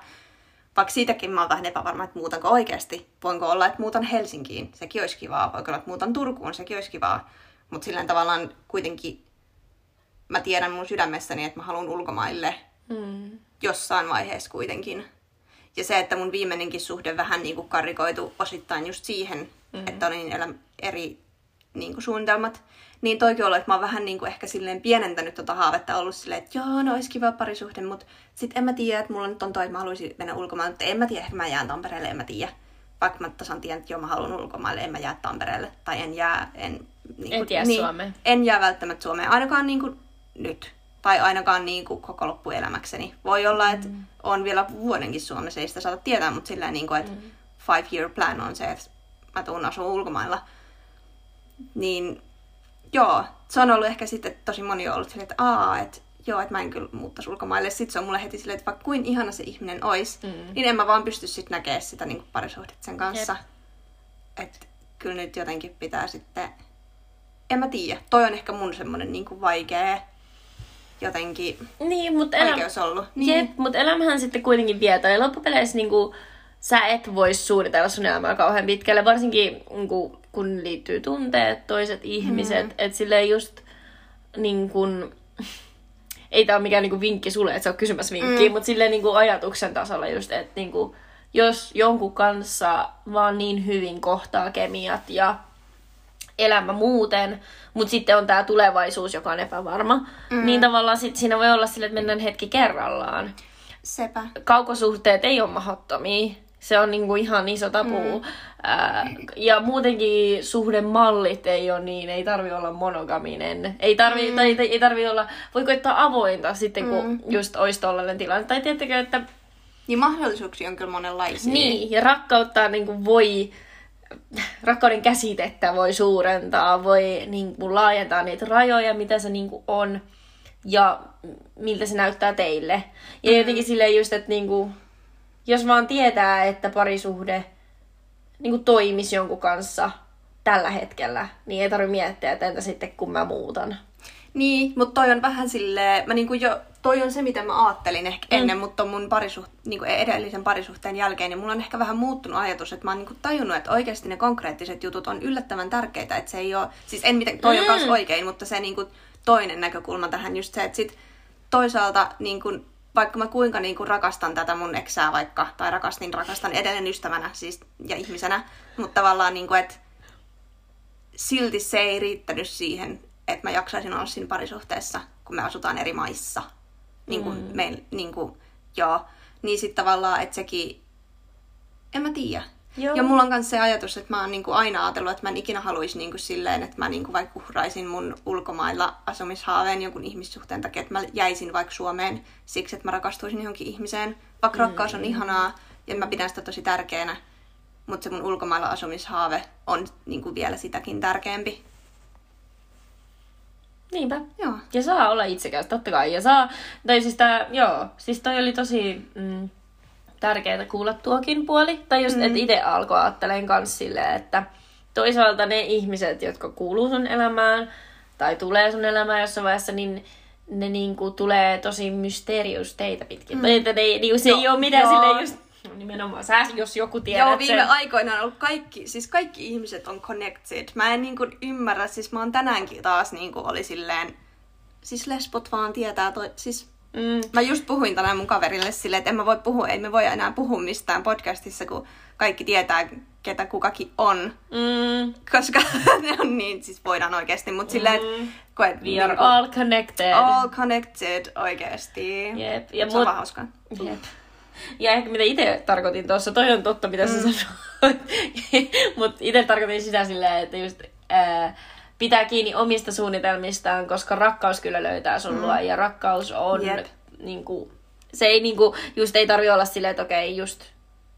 Vaikka siitäkin mä oon vähän epävarma, että muutanko oikeasti. Voinko olla, että muutan Helsinkiin, sekin olisi kivaa. Voiko olla, että muutan Turkuun, sekin olisi kivaa. Mutta silleen tavallaan kuitenkin mä tiedän mun sydämessäni, että mä haluan ulkomaille Mm. jossain vaiheessa kuitenkin. Ja se, että mun viimeinenkin suhde vähän niin kuin karikoitu osittain just siihen, mm-hmm. että oli niin elä, eri niin kuin suunnitelmat, niin toikin ollut, että mä oon vähän niin kuin ehkä silleen pienentänyt tota haavetta ollut silleen, että joo, no olisi kiva parisuhde, mutta sit en mä tiedä, että mulla nyt on toi, että mä haluaisin mennä ulkomaille, mutta en mä tiedä, ehkä mä jään Tampereelle, en mä tiedä. Vaikka mä tasan tiedän, että joo, mä haluan ulkomaille, en mä jää Tampereelle. Tai en jää, en... Niin Et jää Suomeen. En jää välttämättä Suomeen, ainakaan niin kuin nyt. Tai ainakaan niin kuin koko loppuelämäkseni. Voi olla, että mm. on vielä vuodenkin Suomessa, ei sitä saata tietää, mutta sillä niin kuin, että mm. five year plan on se, että mä tuun asua ulkomailla. Niin joo, se on ollut ehkä sitten tosi moni on ollut silleen, että aa, että joo, että mä en kyllä muuttaisi ulkomaille. Sitten se on mulle heti silleen, että vaikka kuin ihana se ihminen olisi, mm. niin en mä vaan pysty sitten näkemään sitä niin parisuhdetta sen kanssa. Että kyllä nyt jotenkin pitää sitten, en mä tiedä, toi on ehkä mun semmonen niin vaikea jotenkin Niin, mutta elä... vaikeus ollut. Niin. Jep, mutta elämähän sitten kuitenkin vie. Tai loppupeleissä niinku, sä et voi suunnitella sun elämää kauhean pitkälle, varsinkin niinku, kun liittyy tunteet, toiset ihmiset. Mm. Että silleen just niin kun, ei tää ole mikään niinku vinkki sulle, että sä oot kysymässä vinkkiä, mm. mutta silleen niinku ajatuksen tasolla just, että niinku, jos jonkun kanssa vaan niin hyvin kohtaa kemiat ja elämä muuten, mutta sitten on tämä tulevaisuus, joka on epävarma, mm. niin tavallaan sit siinä voi olla sille, että mennään hetki kerrallaan. Sepä. Kaukosuhteet ei ole mahdottomia. Se on niinku ihan iso tabu. Mm. Ää, ja muutenkin suhdemallit ei ole niin, ei tarvi olla monogaminen. Ei tarvi, mm. tai, tai, ei tarvi olla, voi koittaa avointa sitten, kun mm. just olisi tollainen tilanne. Tai tiettäkö, että Niin mahdollisuuksia on kyllä monenlaisia. niin, ja rakkautta niin kuin voi, rakkauden käsitettä voi suurentaa, voi niin kuin, laajentaa niitä rajoja, mitä se niin kuin, on, ja miltä se näyttää teille. Ja jotenkin silleen just, että niin kuin, jos vaan tietää, että parisuhde niin kuin, toimisi jonkun kanssa tällä hetkellä, niin ei tarvitse miettiä, että entä sitten kun mä muutan. Niin, mutta toi on vähän silleen, mä niinku jo, toi on se mitä mä ajattelin ehkä mm. ennen, mutta mun parisuht, niinku edellisen parisuhteen jälkeen, niin mulla on ehkä vähän muuttunut ajatus, että mä oon niinku tajunnut, että oikeasti ne konkreettiset jutut on yllättävän tärkeitä, että se ei ole, siis en miten, toi on Mm. kans oikein, mutta se niinku toinen näkökulma tähän just se, että sit toisaalta niinku, vaikka mä kuinka niinku rakastan tätä mun eksää vaikka, tai rakastin, rakastan edelleen ystävänä siis, ja ihmisenä, mutta tavallaan niinku, että silti se ei riittänyt siihen, että mä jaksaisin olla siinä parisuhteessa, kun me asutaan eri maissa. Niin kuin mm. me, niin kuin, joo. Niin sitten tavallaan, että sekin, en mä tiedä. Joo. Ja mulla on myös se ajatus, että mä oon niinku aina ajatellut, että mä en ikinä haluaisi niinku silleen, että mä niinku vaikka uhraisin mun ulkomailla asumishaaveen jonkun ihmissuhteen takia, että mä jäisin vaikka Suomeen siksi, että mä rakastuisin johonkin ihmiseen. Vaikka mm. rakkaus on ihanaa ja mä pidän sitä tosi tärkeänä, mutta se mun ulkomailla asumishaave on niinku vielä sitäkin tärkeämpi. Niinpä. Joo. Ja saa olla itsekäs, totta kai. Ja saa, tai siis tää, joo, siis toi oli tosi mm, tärkeää kuulla tuokin puoli. Tai just, mm. että itse alkoi ajattelen kans silleen, että toisaalta ne ihmiset, jotka kuuluu sun elämään, tai tulee sun elämään jossain vaiheessa, niin ne niinku tulee tosi mysteerius teitä pitkin. Mm. Että ne, niinku, se ei ole mitään joo. silleen just... No nimenomaan, sä jos joku tiedät Joo, viime sen. aikoina on ollut kaikki, siis kaikki ihmiset on connected. Mä en niinku ymmärrä, siis mä oon tänäänkin taas niinku oli silleen, siis lesbot vaan tietää, toi, siis Mm. Mä just puhuin tänään mun kaverille silleen, että en mä voi puhua, ei me voi enää puhua mistään podcastissa, kun kaikki tietää, ketä kukakin on. Mm. Koska <laughs> ne on niin, siis voidaan oikeasti, mutta silleen, Mm. että koet, We are niinku, all connected. all connected oikeasti. Jep. Ja se on mut- vaan hauskaa. Jep. Ja ehkä mitä itse tarkoitin tuossa, toi on totta mitä sä Mm. sanoit. <laughs> Mutta itse tarkoitin sitä silleen, että just ää, pitää kiinni omista suunnitelmistaan, koska rakkaus kyllä löytää sun Mm. luo. Ja rakkaus on Jep. niinku, se ei niinku, just ei tarvi olla silleen, että okei, just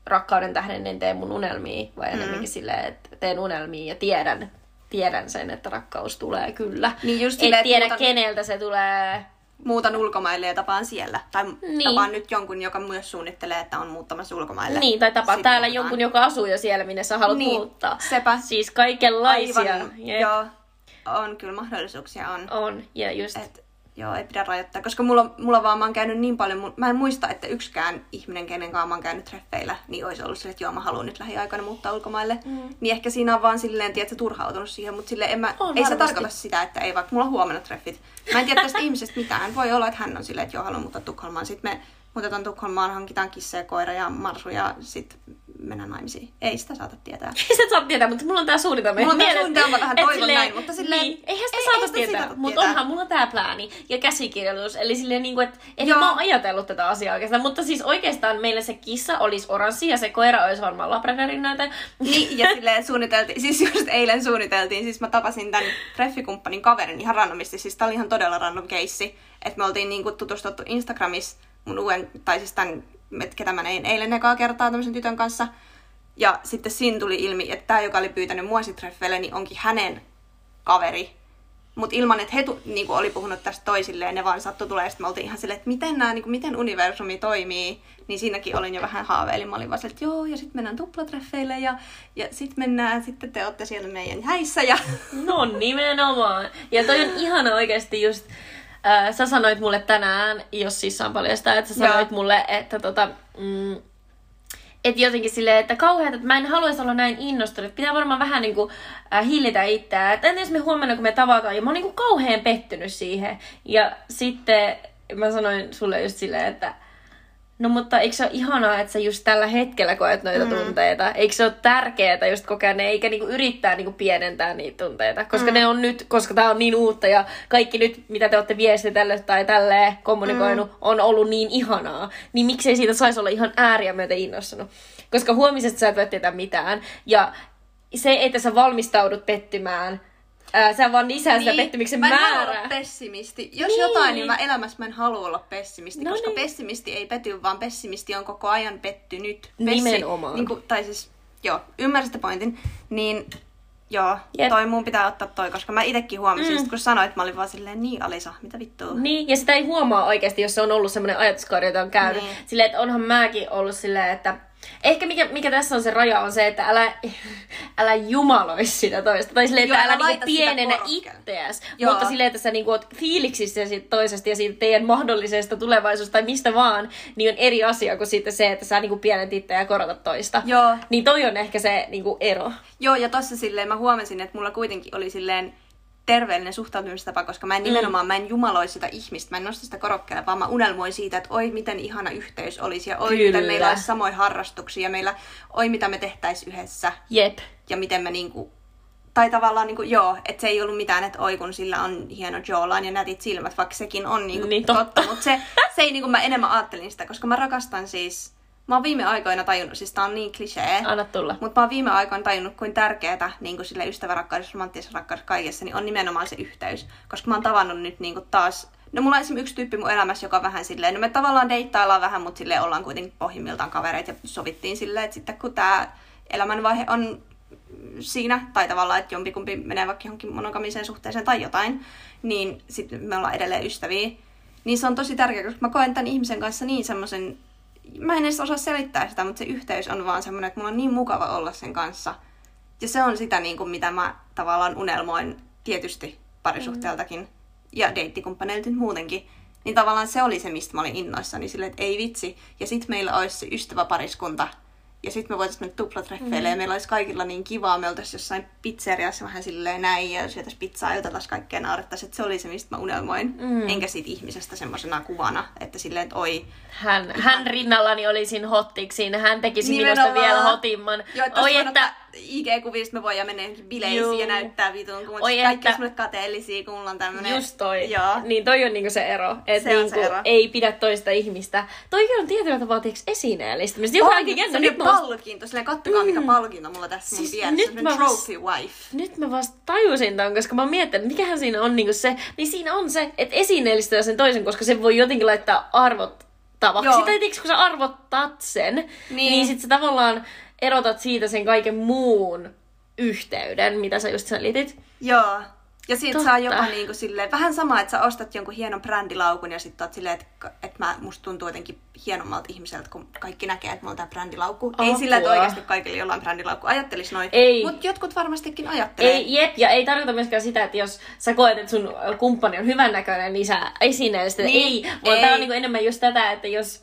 rakkauden tähden en tee mun unelmia, vaan Mm. enemmänkin silleen, että teen unelmia ja tiedän, tiedän sen, että rakkaus tulee kyllä. Niin just Et silleen, että tiedä muutan- keneltä se tulee. Muutan ulkomaille ja tapaan siellä. Tai Niin. tapaan nyt jonkun, joka myös suunnittelee, että on muuttamassa ulkomaille. Niin, tai tapaa Sitten täällä muutetaan. jonkun, joka asuu jo siellä, minne sä haluat Niin, muuttaa. sepä. Siis kaikenlaisia. Aivan, Jep. joo. On kyllä mahdollisuuksia on. On, ja just... Et, joo, ei pidä rajoittaa, koska mulla, mulla vaan mä oon käynyt niin paljon, mä en muista, että yksikään ihminen, kenen kanssa mä oon käynyt treffeillä, niin olisi ollut silleen, että joo, mä haluan nyt lähiaikoina muuttaa ulkomaille. Mm. Niin ehkä siinä on vaan silleen, tiedätkö, turhautunut siihen, mutta silleen en mä, On ei se varmasti. tarkoita sitä, että ei vaikka mulla huomenna treffit. Mä en tiedä tästä <laughs> ihmisestä mitään. Voi olla, että hän on silleen, että joo, haluan muuttaa Tukholmaan. Sitten me muutetaan Tukholmaan, hankitaan kissa ja koira ja marsu ja sitten mennään naimisiin. Ei sitä saata tietää. <laughs> Ei sä saa tietää, mutta mulla on tää suunnitelma. Mulla on tää suunnitelma, vähän toivon näin, mutta silleen- Niin, eihän sitä ei- saata ei sitä tietää, saata mutta onhan mulla tää plääni ja käsikirjoitus. Eli silleen niinku, että en Joo. mä oon ajatellut tätä asiaa oikeastaan. Mutta siis oikeastaan meillä se kissa olisi oranssi ja se koira olisi varmaan Labradorin näytä. Niin, ja silleen suunniteltiin, siis just eilen suunniteltiin, siis mä tapasin tämän treffikumppanin kaverin ihan randomisti, siis tää oli ihan todella random keissi, että me oltiin niinku tutustuttu Instagramissa mun uuden, tai siis tämän, ketä mä näin eilen ekaa kertaa tämmöisen tytön kanssa, ja sitten siinä tuli ilmi, että tämä, joka oli pyytänyt mua treffeille, niin onkin hänen kaveri. Mutta ilman, että he tu- niinku oli puhunut tästä toisilleen, ne vaan sattui tulee, sitten me oltiin ihan silleen, että miten, nää, niinku, miten universumi toimii. Niin siinäkin olin jo vähän haaveilin. Mä olin vaan että joo, ja sitten mennään tuplatreffeille, ja, ja sitten mennään, sitten te olette siellä meidän häissä, ja No nimenomaan. Ja toi on ihana oikeasti just... Äh, sä sanoit mulle tänään, jos siis saan paljastaa, että sä Joo. sanoit mulle, että tota... Mm, että jotenkin silleen, että kauheat, että mä en haluaisi olla näin innostunut. Pitää varmaan vähän niinku äh, hillitä itseään. Että entä jos me huomenna, kun me tavataan, ja mä oon niinku kauhean pettynyt siihen. Ja sitten mä sanoin sulle just silleen, että No mutta eikö se ole ihanaa, että sä just tällä hetkellä koet noita mm. tunteita? Eikö se ole tärkeää just kokea ne, eikä niinku yrittää niinku pienentää niitä tunteita? Koska mm. ne on nyt, koska tää on niin uutta ja kaikki nyt, mitä te olette viestitelleet tai tälleen kommunikoinut, mm. on ollut niin ihanaa. Niin miksei siitä saisi olla ihan ääriä myötä innostunut? Koska huomisesta sä et voi tietää mitään. Ja se, että sä valmistaudut pettymään, ää, sä vaan lisää sitä pettymyksen Niin. mä määrää. olla pessimisti. Jos Niin. jotain, niin mä elämässä mä en halua olla pessimisti, No koska niin. pessimisti ei pety, vaan pessimisti on koko ajan pettynyt. Nimenomaan. Niin kuin, tai siis, joo, ymmärsitte pointin. Niin, joo, Jep. toi mun pitää ottaa toi, koska mä itekin huomasin, Mm. mm. kun sanoit, mä olin vaan silleen, niin Alisa, mitä vittua. Niin, ja sitä ei huomaa oikeasti, jos se on ollut semmoinen ajatuskaari, jota on käynyt. Niin. Silleen, että onhan mäkin ollut silleen, että ehkä mikä, mikä tässä on se raja on se, että älä, älä jumaloi sitä toista. Tai silleen, että Joo, älä, älä niinku itseäsi. Joo. Mutta silleen, että sä niinku oot fiiliksissä siitä toisesta ja siitä teidän mahdollisesta tulevaisuudesta tai mistä vaan, niin on eri asia kuin sitten se, että sä niinku pienennät itseä ja korotat toista. Joo. Niin toi on ehkä se niinku ero. Joo, ja tossa silleen mä huomasin, että mulla kuitenkin oli silleen terveellinen suhtautumistapa, koska mä en nimenomaan, mä en jumaloi sitä ihmistä, mä en nosta sitä korokkeelle, vaan mä unelmoin siitä, että oi miten ihana yhteys olisi ja oi Kyllä. miten meillä olisi samoja harrastuksia ja meillä, oi mitä me tehtäisiin yhdessä Jep. ja miten me niinku, tai tavallaan niinku, joo, että se ei ollut mitään, että oi kun sillä on hieno jawline ja nätit silmät, vaikka sekin on niinku Niin, totta. mutta se, se ei niinku, mä enemmän ajattelin sitä, koska mä rakastan siis, mä oon viime aikoina tajunnut, siis tää on niin klisee, Anna tulla. mutta mä oon viime aikoina tajunnut, kuin tärkeää niin kuin sille ystävärakkaudessa, romanttisessa rakkaudessa kaikessa, niin on nimenomaan se yhteys. Koska mä oon tavannut nyt niin kuin taas... No mulla on esimerkiksi yksi tyyppi mun elämässä, joka on vähän silleen, no me tavallaan deittaillaan vähän, mutta silleen ollaan kuitenkin pohjimmiltaan kavereita ja sovittiin silleen, että sitten kun tää elämänvaihe on siinä, tai tavallaan, että jompikumpi menee vaikka johonkin monogamiseen suhteeseen tai jotain, niin sitten me ollaan edelleen ystäviä. Niin se on tosi tärkeää, koska mä koen tämän ihmisen kanssa niin semmoisen, mä en edes osaa selittää sitä, mutta se yhteys on vaan semmoinen, että mulla on niin mukava olla sen kanssa. Ja se on sitä, niin kuin, mitä mä tavallaan unelmoin tietysti parisuhteeltakin. ja deittikumppaneilta muutenkin. Niin tavallaan se oli se, mistä mä olin innoissani, silleen, että ei vitsi. Ja sitten meillä olisi se ystäväpariskunta, ja sitten me voitaisiin mennä tuplatreffeille mm. ja meillä olisi kaikilla niin kivaa. Me oltaisiin jossain pizzeriassa vähän silleen näin ja syötäisiin pizzaa ja juteltaisiin kaikkea naurettaisiin. Että se oli se, mistä mä unelmoin. Mm. Enkä siitä ihmisestä semmoisena kuvana, että silleen, että oi. Hän, ihan... hän rinnallani olisin hottiksi. Hän tekisi Nimenomaan. minusta vielä hotimman. Joo, että oi, että... IG-kuvista me voidaan mennä bileisiin Juu. ja näyttää vitun, kun Oi, kaikki että... on kateellisia, kun mulla on tämmönen... Just toi. Joo. Niin toi on niinku se ero. Että niinku se ero. ei pidä toista ihmistä. Toi on tietyllä tavalla tiiäks esineellistämistä. Joku on, se on palkinto. Silleen kattokaa mm. mikä palkinto mulla tässä siis mun vieressä. Nyt mä trophy wife. Nyt mä vasta tajusin ton, koska mä mietin, että mikähän siinä on niinku se. Niin siinä on se, että esineellistää sen toisen, koska se voi jotenkin laittaa arvot tavaksi. Sitä kun sä arvottat sen, niin, niin sit sä tavallaan erotat siitä sen kaiken muun yhteyden, mitä sä just selitit. Joo. Ja siitä Totta. saa jopa niinku silleen, vähän sama, että sä ostat jonkun hienon brändilaukun ja sitten oot silleen, että, että mä, musta tuntuu jotenkin hienommalta ihmiseltä, kun kaikki näkee, että mulla on tää brändilaukku. Apua. Ei sillä, että oikeasti kaikille jollain brändilaukku ajattelis noin, ei. mutta jotkut varmastikin ajattelee. Ei, jep, ja ei tarkoita myöskään sitä, että jos sä koet, että sun kumppani on hyvännäköinen, niin sä esineellistä. Niin, ei, vaan ei. tää on niinku enemmän just tätä, että jos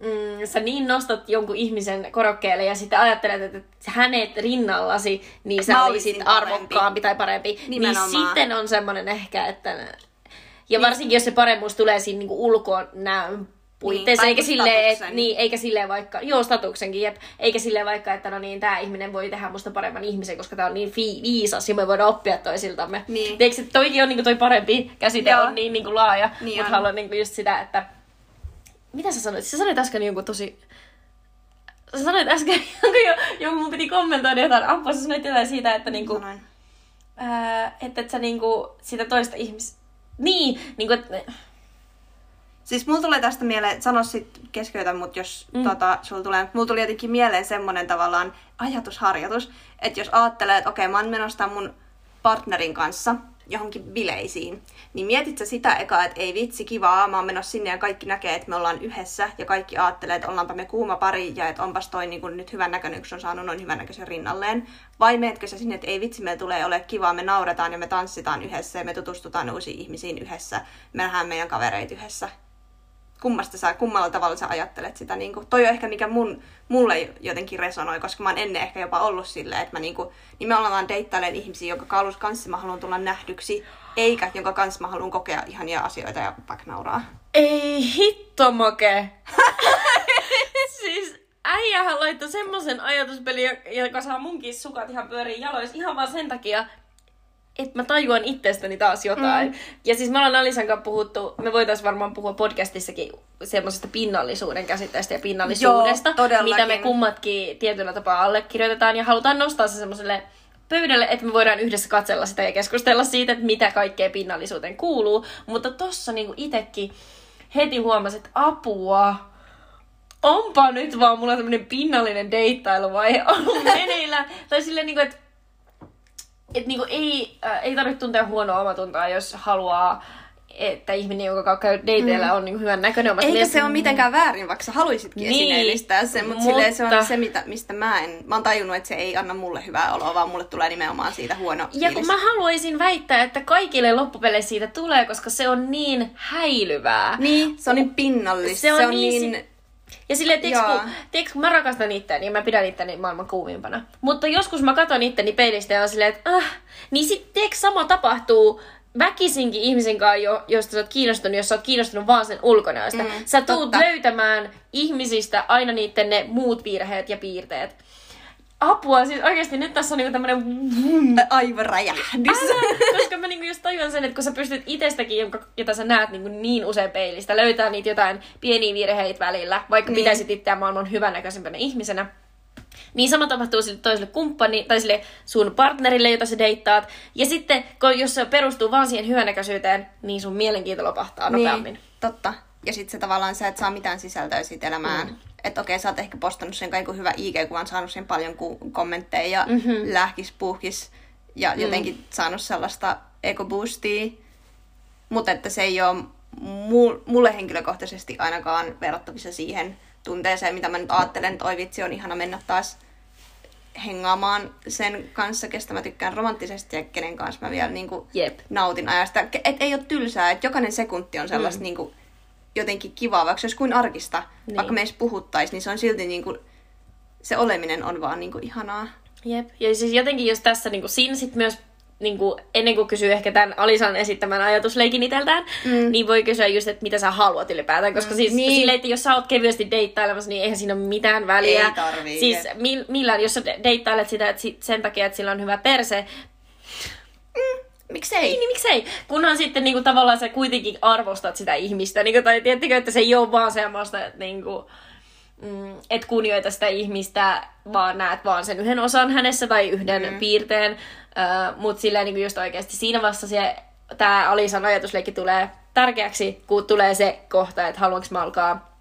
mm, sä niin nostat jonkun ihmisen korokkeelle ja sitten ajattelet, että hänet rinnallasi, niin sä olisit arvokkaampi tai parempi. Niin Nimenomaan. Niin sitten on semmoinen ehkä, että... Ja niin. varsinkin, jos se paremmuus tulee siinä niinku ulkoon näön puitteissa, niin, eikä silleen, et, niin, eikä silleen vaikka, joo statuksenkin, jep, eikä silleen vaikka, että no niin, tämä ihminen voi tehdä musta paremman ihmisen, koska tämä on niin fi- viisas ja me voidaan oppia toisiltamme. Niin. Eikö toikin on niinku toi parempi käsite, joo. on niin niinku laaja, niin mutta haluan niinku just sitä, että mitä sä sanoit? Sä sanoit äsken jonkun tosi... Sä sanoit äsken <laughs> jonkun, jo, jonkun mun piti kommentoida jotain. Apua, sä sanoit jotain siitä, että niinku... Ää, että et sä niinku sitä toista ihmis... Niin, niinku, että... Siis mulla tulee tästä mieleen, sano sit keskeytä mut jos mm. tota, sulla tulee, mulla tuli jotenkin mieleen semmonen tavallaan ajatusharjoitus, että jos ajattelee, että okei, mä oon menossa mun partnerin kanssa, johonkin bileisiin, niin mietit sä sitä eka, että ei vitsi, kivaa, mä oon menossa sinne ja kaikki näkee, että me ollaan yhdessä ja kaikki ajattelee, että ollaanpa me kuuma pari ja että onpas toi niin nyt hyvän näköinen, kun on saanut noin hyvän näköisen rinnalleen. Vai meetkö sä sinne, että ei vitsi, meillä tulee ole kivaa, me nauretaan ja me tanssitaan yhdessä ja me tutustutaan uusiin ihmisiin yhdessä, me nähdään meidän kavereita yhdessä kummasta sä, kummalla tavalla sä ajattelet sitä. Niin kuin, toi on ehkä mikä mun, mulle jotenkin resonoi, koska mä oon ennen ehkä jopa ollut silleen, että mä niin kuin, nimenomaan deittailen ihmisiä, jonka kanssa mä haluan tulla nähdyksi, eikä jonka kanssa mä haluan kokea ihania asioita ja vaikka nauraa. Ei hitto moke. <laughs> siis äijähän laittoi semmoisen ajatuspelin, joka saa munkin sukat ihan pyöriin jaloissa ihan vaan sen takia, että mä tajuan itsestäni taas jotain. Mm. Ja siis me ollaan Alisan kanssa puhuttu, me voitaisiin varmaan puhua podcastissakin semmoisesta pinnallisuuden käsitteestä ja pinnallisuudesta, Joo, mitä me kummatkin tietyllä tapaa allekirjoitetaan ja halutaan nostaa se semmoiselle pöydälle, että me voidaan yhdessä katsella sitä ja keskustella siitä, että mitä kaikkea pinnallisuuteen kuuluu. Mutta tossa niinku itekin heti huomasin, että apua, onpa nyt vaan mulla tämmönen pinnallinen deittailu-vaihe <laughs> ollut meneillään. tai silleen niinku, että et niinku ei, äh, ei tarvitse tuntea huonoa omatuntoa, jos haluaa että ihminen, joka käy dateilla, mm. on niin hyvän näköinen. Eikä silleen, se ole mitenkään väärin, vaikka sä haluaisitkin niin, esineellistää sen, mutta, mutta... se on se, mitä, mistä mä en... Mä oon tajunnut, että se ei anna mulle hyvää oloa, vaan mulle tulee nimenomaan siitä huono Ja kun mä haluaisin väittää, että kaikille loppupeleissä siitä tulee, koska se on niin häilyvää. Niin, se on niin pinnallista. Se on, se on niin... niin ja silleen, tiiäks, kun, tiiäks, kun mä rakastan itseäni ja mä pidän itseäni maailman kuumimpana. Mutta joskus mä katson itteni peilistä ja on silleen, että äh, niin sit tiiäks, sama tapahtuu väkisinkin ihmisen kanssa, jo, josta sä oot kiinnostunut, jos sä oot kiinnostunut vaan sen ulkonäöstä. Mm, sä tuut totta. löytämään ihmisistä aina niiden ne muut virheet ja piirteet apua, siis oikeasti nyt tässä on niinku tämmönen aivoräjähdys. koska mä niinku just tajuan sen, että kun sä pystyt itsestäkin, jonka, jota sä näet niinku niin usein peilistä, löytää niitä jotain pieniä virheitä välillä, vaikka niin. pitäisit itseään maailman hyvännäköisempänä ihmisenä, niin sama tapahtuu sille toiselle kumppani tai sille sun partnerille, jota sä deittaat. Ja sitten, kun, jos se perustuu vaan siihen hyvännäköisyyteen, niin sun mielenkiinto lopahtaa niin, nopeammin. Totta. Ja sitten se tavallaan sä et saa mitään sisältöä siitä elämään. Mm että okei, sä oot ehkä postannut sen kaiken hyvä IG-kuvan, saanut sen paljon ku- kommentteja ja mm-hmm. lähkis, puhkis ja mm. jotenkin saanut sellaista ekoboostia. Mutta että se ei ole mulle henkilökohtaisesti ainakaan verrattavissa siihen tunteeseen, mitä mä nyt ajattelen, että oi vitsi, on ihana mennä taas hengaamaan sen kanssa, kestä mä tykkään romanttisesti ja kenen kanssa mä vielä niin kuin Jep. nautin ajasta. Et ei ole tylsää, että jokainen sekunti on sellaista mm. niin kuin, jotenkin kivaa, vaikka se olisi kuin arkista, Niin. niin. vaikka me edes puhuttaisiin, niin se on silti niin kuin, se oleminen on vaan niin kuin ihanaa. Jep. Ja siis jotenkin jos tässä niinku, siinä sit myös niinku, ennen kuin kysyy ehkä tämän Alisan esittämän ajatusleikin iteltään, mm. niin voi kysyä just, että mitä sä haluat ylipäätään. Koska mm. siis Niin. niin. silleen, että jos sä oot kevyesti deittailemassa, niin eihän siinä ole mitään väliä. Ei tarvii, Siis millään, jos sä de- deittailet sitä että sen takia, että sillä on hyvä perse, Miksei? Ei, niin miksei? Kunhan sitten niinku, tavallaan sä kuitenkin arvostat sitä ihmistä. Niinku, tai tiedättekö, että se ei ole vaan semmoista, että niinku, mm, et kunnioita sitä ihmistä, vaan näet vaan sen yhden osan hänessä tai yhden mm. piirteen. Uh, Mutta silleen niinku just oikeasti siinä vasta se, tämä Alisan ajatusleikki tulee tärkeäksi, kun tulee se kohta, että haluanko mä alkaa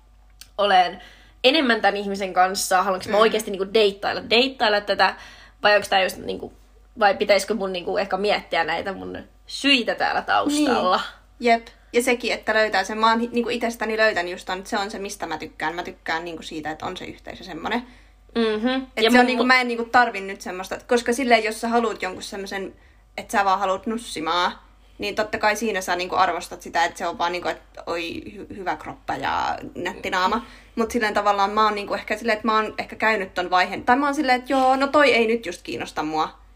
olen enemmän tämän ihmisen kanssa, haluanko mä oikeasti niinku deittailla, deittailla tätä, vai onko tämä just niinku, vai pitäisikö mun niinku ehkä miettiä näitä mun syitä täällä taustalla. Niin. Jep. Ja sekin, että löytää sen. Mä oon niinku itsestäni löytänyt just ton, että se on se, mistä mä tykkään. Mä tykkään niinku siitä, että on se yhteisö semmoinen. Mm-hmm. Että se on niinku, mä en niinku tarvi nyt semmoista, koska silleen, jos sä haluat jonkun semmoisen, että sä vaan haluat nussimaa, niin totta kai siinä sä niinku arvostat sitä, että se on vaan niinku, että oi hy- hyvä kroppa ja nätti naama. Mutta silleen tavallaan mä oon niinku ehkä silleen, että mä oon ehkä käynyt ton vaiheen. Tai mä oon silleen, että joo, no toi ei nyt just kiinnosta mua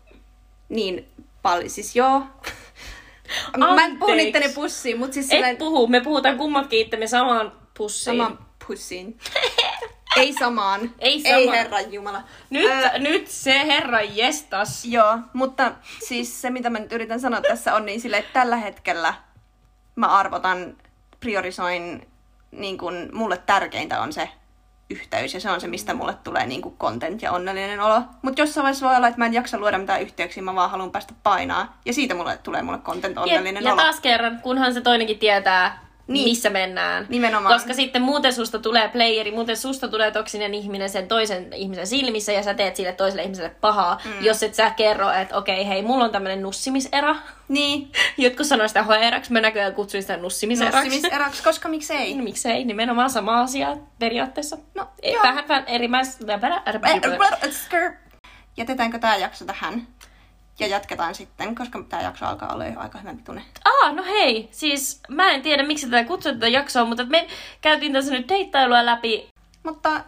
niin paljon. Siis joo. <laughs> mä en puhu Anteeksi. niitteni pussiin, mutta siis Et silleen puhu, me puhutaan kummatkin itsemme samaan pussiin. samaan pussiin. <laughs> ei samaan. Ei Ei samaan. herran jumala. Nyt, Ää, nyt se herra jestas. Joo, mutta siis se, mitä mä nyt yritän sanoa tässä on niin sille, että tällä hetkellä mä arvotan, priorisoin, niin kun mulle tärkeintä on se yhteys ja se on se, mistä mulle tulee niin kuin content ja onnellinen olo. Mutta jossain vaiheessa voi olla, että mä en jaksa luoda mitään yhteyksiä, mä vaan haluan päästä painaa. Ja siitä mulle tulee mulle content onnellinen ja, ja olo. taas kerran, kunhan se toinenkin tietää, Niin. missä mennään. Nimenomaan. Koska sitten muuten susta tulee playeri, muuten susta tulee toksinen ihminen sen toisen ihmisen silmissä ja sä teet sille toiselle ihmiselle pahaa, mm. jos et sä kerro, että okei, hei, mulla on tämmönen nussimisera. Niin, <laughs> Jotkut sanoo sitä hoeraksi, mä näköjään kutsuin sitä nussimiseraksi. nussimiseraksi, koska miksei? No, miksei, nimenomaan sama asia periaatteessa. No, vähän, vähän eri. Skr. Jätetäänkö tämä jakso tähän? Ja jatketaan sitten, koska tämä jakso alkaa olla jo aika hyvän pituinen. Aa, no hei, siis mä en tiedä miksi tätä kutsutaan tätä jaksoa, mutta me käytiin tässä nyt deittailua läpi. Mutta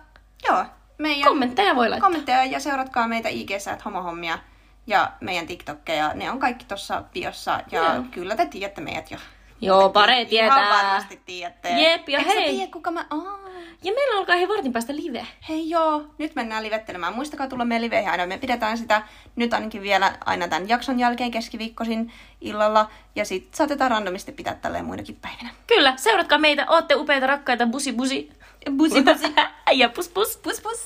joo, meidän Kommentteja voi laittaa. kommentteja ja seuratkaa meitä IGssä, että homohommia ja meidän TikTokkeja. Ne on kaikki tuossa biossa ja Joo. kyllä te tiedätte meidät jo. Joo, pare Ihan tietää. varmasti tiedätte. Jep, ja Eikö sä hei. tiedä, kuka mä oon? Ja meillä alkaa hei vartin päästä live. Hei joo, nyt mennään livettelemään. Muistakaa tulla meidän liveihin aina. Me pidetään sitä nyt ainakin vielä aina tämän jakson jälkeen keskiviikkosin illalla. Ja sit saatetaan randomisti pitää tälleen muinakin päivinä. Kyllä, seuratkaa meitä, ootte upeita rakkaita busi busi. Busi busi. <laughs> ja pus pus. Pus pus.